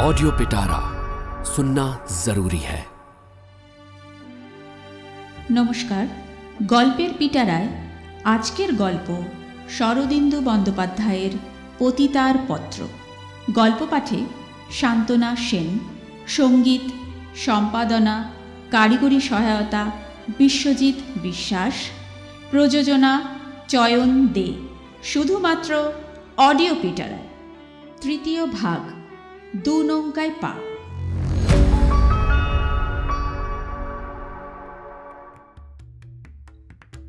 Audio पिटारा सुनना जरूरी है নমস্কার গল্পের পিটারায় আজকের গল্প শরদিন্দু বন্দ্যোপাধ্যায়ের পতিতার পত্র গল্প পাঠে শান্তনা সেন সঙ্গীত সম্পাদনা কারিগরি সহায়তা বিশ্বজিৎ বিশ্বাস প্রযোজনা চয়ন দে শুধুমাত্র অডিও পিটারায় তৃতীয় ভাগ দু নৌকায় পা।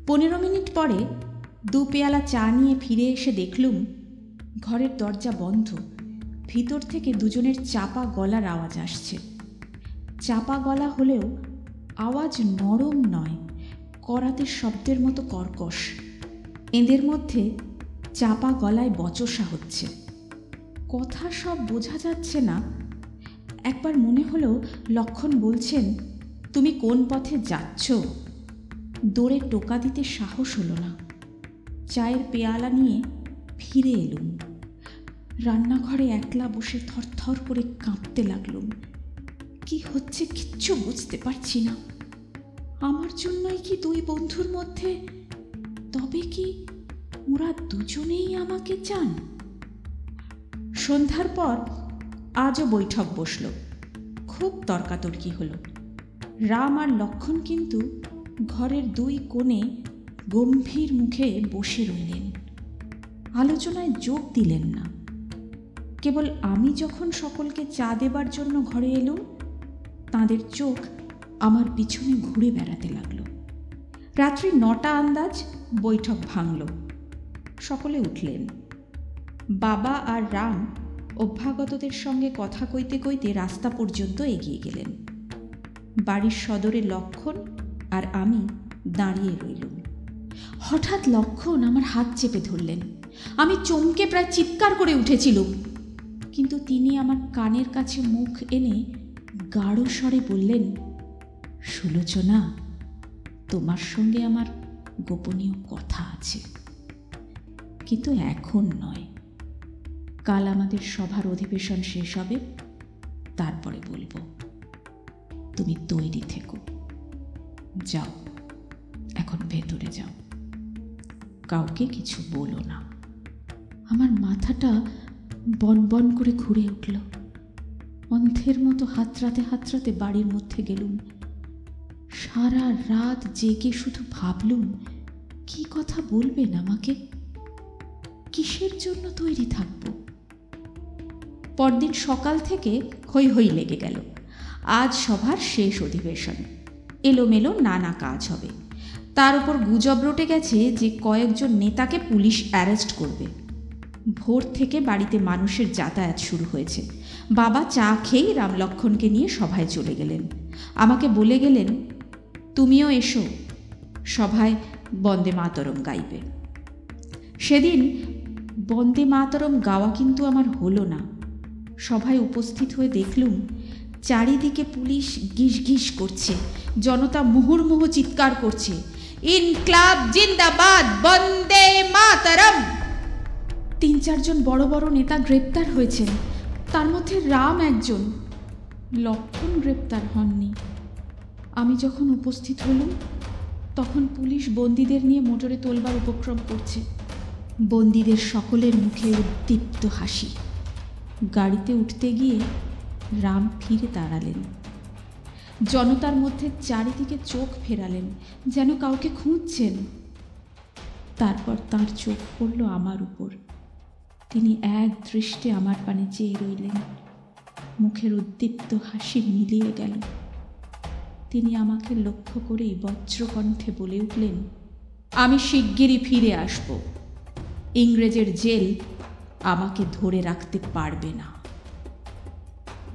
পনেরো মিনিট পরে দু পেয়ালা চা নিয়ে ফিরে এসে দেখলুম, ঘরের দরজা বন্ধ। ভিতর থেকে দুজনের চাপা গলার আওয়াজ আসছে। চাপা গলা হলেও আওয়াজ নরম নয় করাতে শব্দের মতো কর্কশ। এদের মধ্যে চাপা গলায় বচসা হচ্ছে। কথা সব বোঝা যাচ্ছে না। একবার মনে হলো লক্ষণ বলছেন, তুমি কোন পথে যাচ্ছ? দৌড়ে টোকা দিতে সাহস হলো না। চায়ের পেয়ালা নিয়ে ফিরে এলুম। রান্নাঘরে একলা বসে থরথর করে কাঁপতে লাগলুম। কি হচ্ছে কিচ্ছু বুঝতে পারছি না। আমার জন্যই কি দুই বন্ধুর মধ্যে, তবে কি ওরা দুজনেই আমাকে চান? সন্ধ্যার পর আজও বৈঠক বসল। খুব তর্কাতর্কি হল। রাম আর লক্ষণ কিন্তু ঘরের দুই কোণে গম্ভীর মুখে বসে রইলেন। আলোচনায় যোগ দিলেন না। কেবল আমি যখন সকলকে চা দেবার জন্য ঘরে এলুম, তাঁদের চোখ আমার পিছনে ঘুরে বেড়াতে লাগল। রাত্রি নটা আন্দাজ বৈঠক ভাঙল। সকলে উঠলেন। বাবা আর রাম অভ্যাগতদের সঙ্গে কথা কইতে কইতে রাস্তা পর্যন্ত এগিয়ে গেলেন। বাড়ির সদরে লক্ষণ আর আমি দাঁড়িয়ে রইলুম। হঠাৎ লক্ষণ আমার হাত চেপে ধরলেন। আমি চমকে প্রায় চিৎকার করে উঠেছিলুম। কিন্তু তিনি আমার কানের কাছে মুখ এনে গাঢ় স্বরে বললেন, সুলোচনা, তোমার সঙ্গে আমার গোপনীয় কথা আছে। কিন্তু এখন নয়। কাল আমাদের সভার অধিবেশন শেষ হবে, তারপরে বলব, তুমি তৈরি থেকো। যাও, এখন ভেতরে যাও। কাউকে কিছু বলো না। আমার মাথাটা বন বন করে ঘুরে উঠল। অন্ধের মতো হাতড়াতে হাতড়াতে বাড়ির মধ্যে গেলুম। সারা রাত জেগে শুধু ভাবলুম, কি কথা বলবেন আমাকে? কিসের জন্য তৈরি থাকব? পরদিন সকাল থেকে হৈ হৈ লেগে গেল। আজ সভার শেষ অধিবেশন। এলোমেলো নানা কাজ হবে। তার উপর গুজব রটে গেছে যে কয়েকজন নেতাকে পুলিশ অ্যারেস্ট করবে। ভোর থেকে বাড়িতে মানুষের যাতায়াত শুরু হয়েছে। বাবা চা খেয়েই রামলক্ষণকে নিয়ে সভায় চলে গেলেন। আমাকে বলে গেলেন, তুমিও এসো। সভায় বন্দে মাতরম গাইবে। সেদিন বন্দে মাতরম গাওয়া কিন্তু আমার হলো না। সভায় উপস্থিত হয়ে দেখলুম, চারিদিকে পুলিশ গিস গিস করছে, জনতা মুহুর্মুহু চিৎকার করছে, ইনক্লাব জিন্দাবাদ, বন্দে মাতরম। তিন চারজন বড় বড় নেতা গ্রেপ্তার হয়েছেন, তার মধ্যে রাম একজন, লক্ষণ গ্রেপ্তার হননি। আমি যখন উপস্থিত হলুম, তখন পুলিশ বন্দীদের নিয়ে মোটরে তোলবার উপক্রম করছে। বন্দীদের সকলের মুখে উদ্দীপ্ত হাসি। গাড়িতে উঠতে গিয়ে রাম ফিরে দাঁড়ালেন। জনতার মধ্যে চারিদিকে চোখ ফেরালেন, যেন কাউকে খুঁজছেন। তারপর তার চোখ পড়ল আমার উপর। তিনি এক দৃষ্টে আমার পানে চেয়ে রইলেন। মুখের উদ্দীপ্ত হাসি মিলিয়ে গেল। তিনি আমাকে লক্ষ্য করেই বজ্রকণ্ঠে বলে উঠলেন, আমি শিগগিরই ফিরে আসব। ইংরেজের জেল আমাকে ধরে রাখতে পারবে না।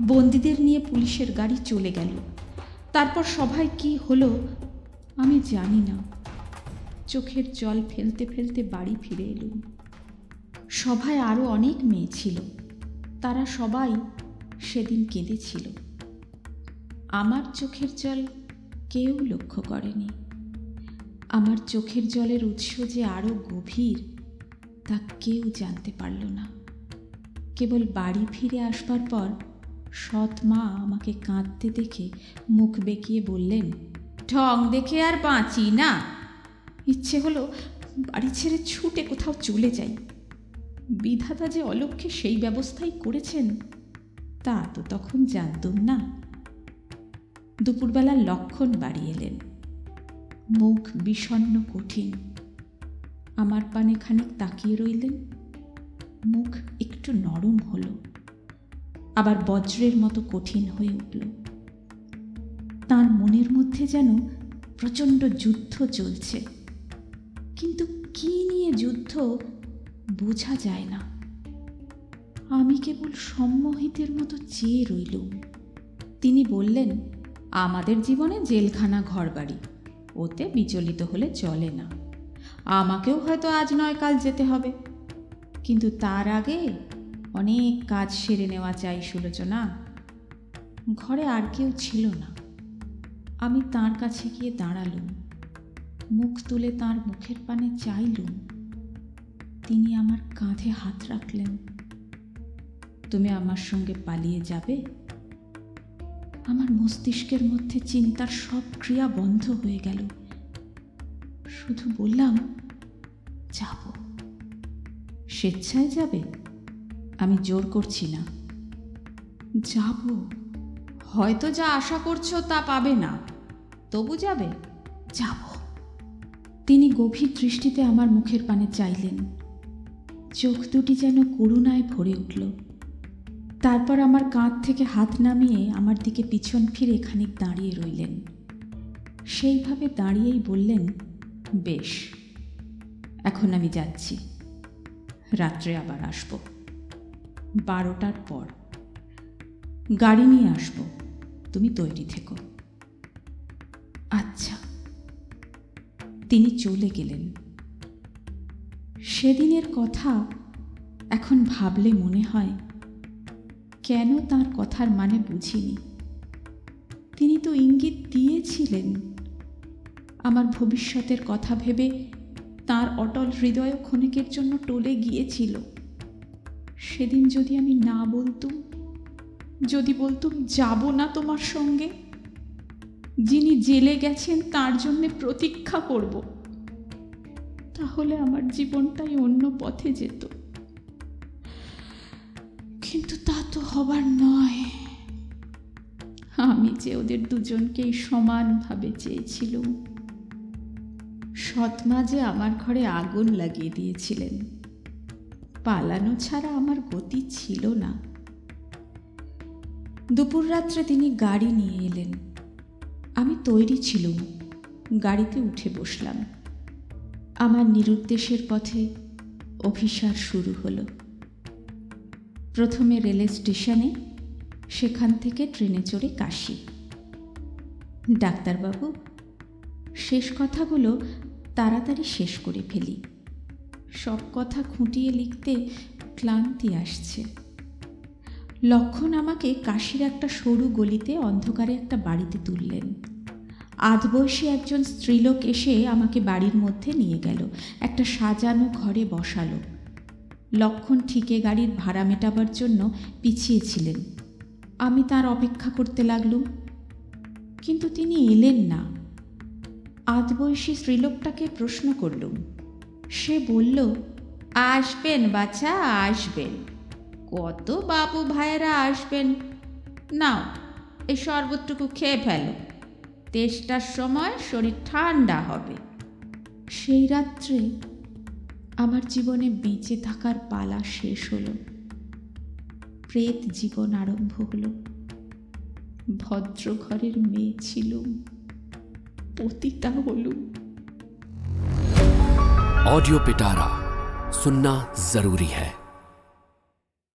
বন্দীদের নিয়ে পুলিশের গাড়ি চলে গেল। তারপর সভায় কি হলো আমি জানি না। চোখের জল ফেলতে ফেলতে বাড়ি ফিরে এলুম। সভায় আরও অনেক মেয়ে ছিল। তারা সবাই সেদিন কেঁদেছিল। আমার চোখের জল কেউ লক্ষ্য করেনি। আমার চোখের জলের উৎস যে আরও গভীর তা কেউ জানতে পারল না। কেবল বাড়ি ফিরে আসবার পর সৎ মা আমাকে কাঁদতে দেখে মুখ বেঁকিয়ে বললেন ঢং দেখে আর বাঁচি না। ইচ্ছে হলো বাড়ি ছেড়ে ছুটে কোথাও চলে যাই। বিধাতা যে অলক্ষ্যে সেই ব্যবস্থাই করেছেন, তা তো তখন জানতুম না। দুপুরবেলা লক্ষণ বাড়ি এলেন। মুখ বিষণ্ণ, কঠিন। আমার পানে খানিক তাকিয়ে রইলেন। মুখ একটু নরম হলো। আবার বজ্রের মতো কঠিন হয়ে উঠল। তার মনের মধ্যে যেন প্রচণ্ড যুদ্ধ চলছে। কিন্তু কি নিয়ে যুদ্ধ বোঝা যায় না। আমি কেবল সম্মোহিতের মতো চেয়ে রইলুম। তিনি বললেন, আমাদের জীবনে জেলখানা ঘরবাড়ি। ওতে বিচলিত হলে চলে না। আমাকেও হয়তো আজ নয়, কাল যেতে হবে। কিন্তু তার আগে অনেক কাজ সেরে নেওয়া চাই, সুলোচনা। ঘরে আর কেউ ছিল না। আমি তার কাছে গিয়ে দাঁড়ালুম। মুখ তুলে তার মুখের পানে চাইলুম। তিনি আমার কাঁধে হাত রাখলেন। তুমি আমার সঙ্গে পালিয়ে যাবে? আমার মস্তিষ্কের মধ্যে চিন্তার সব ক্রিয়া বন্ধ হয়ে গেল। শুধু বললাম, যাব। স্বেচ্ছায় যাবে, আমি জোর করছি না। যাব? হয়তো যা আশা করছ তা পাবে না। তবু যাবে? যাব। তিনি গভীর দৃষ্টিতে আমার মুখের পানে চাইলেন। চোখ দুটি যেন করুণায় ভরে উঠল। তারপর আমার কাঁধ থেকে হাত নামিয়ে আমার দিকে পিছন ফিরে খানিক দাঁড়িয়ে রইলেন। সেইভাবে দাঁড়িয়েই বললেন বেশ, এখন আমি যাচ্ছি। রাত্রে আবার আসব। বারোটার পর। গাড়ি নিয়ে আসব। তুমি তৈরি থেকো। আচ্ছা। তিনি চলে গেলেন। সেদিনের কথা এখন ভাবলে মনে হয়, কেন তার কথার মানে বুঝিনি। তিনি তো ইঙ্গিত দিয়েছিলেন আমার ভবিষ্যতের কথা ভেবে তার অটল হৃদয় ক্ষণিকের জন্য টলে গিয়েছিল। সেদিন যদি আমি না বলতুম, যদি বলতুম যাব না তোমার সঙ্গে, যিনি জেলে গেছেন তার জন্যে প্রতীক্ষা করব, তাহলে আমার জীবনটাই অন্য পথে যেত। কিন্তু তা তো হবার নয়। আমি যে ওদের দুজনকেই সমানভাবে চেয়েছিলুম সৎমা যে আমার ঘরে আগুন লাগিয়ে দিয়েছিলেন। পালানো ছাড়া আমার গতি ছিল না। দুপুর রাত্রে তিনি গাড়ি নিয়ে এলেন। আমি তৈরি ছিলুম, গাড়িতে উঠে বসলাম। আমার নিরুদ্দেশের পথে অভিসার শুরু হলো। প্রথমে রেল স্টেশনে, সেখান থেকে ট্রেনে চড়ে কাশি। ডাক্তারবাবু, শেষ কথাগুলো তাড়াতাড়ি শেষ করে ফেলি। সব কথা খুঁটিয়ে লিখতে ক্লান্তি আসছে। লক্ষণ আমাকে কাশির একটা সরু গলিতে অন্ধকারে একটা বাড়িতে তুললেন। আধবয়সী একজন স্ত্রীলোক এসে আমাকে বাড়ির মধ্যে নিয়ে গেল। একটা সাজানো ঘরে বসালো। লক্ষণ ঠিকে গাড়ির ভাড়া মেটাবার জন্য পিছিয়েছিলেন আমি তার অপেক্ষা করতে লাগলুম। কিন্তু তিনি এলেন না। আধবয়সী স্ত্রীলোকটাকে প্রশ্ন করলুম সে বলল, আসবেন বাছা, আসবেন। কত বাবু ভাইয়েরা আসবেন? নাও এই শরবতটুকু খেয়ে ফেলো। তেষ্টার সময় শরীর ঠান্ডা হবে। সেই রাত্রে আমার জীবনে বেঁচে থাকার পালা শেষ হলো। প্রেত জীবন আরম্ভ হলো। ভদ্র ঘরের মেয়ে ছিলুম। पोतीता बोलू ऑडियो पिटारा सुनना ज़रूरी है।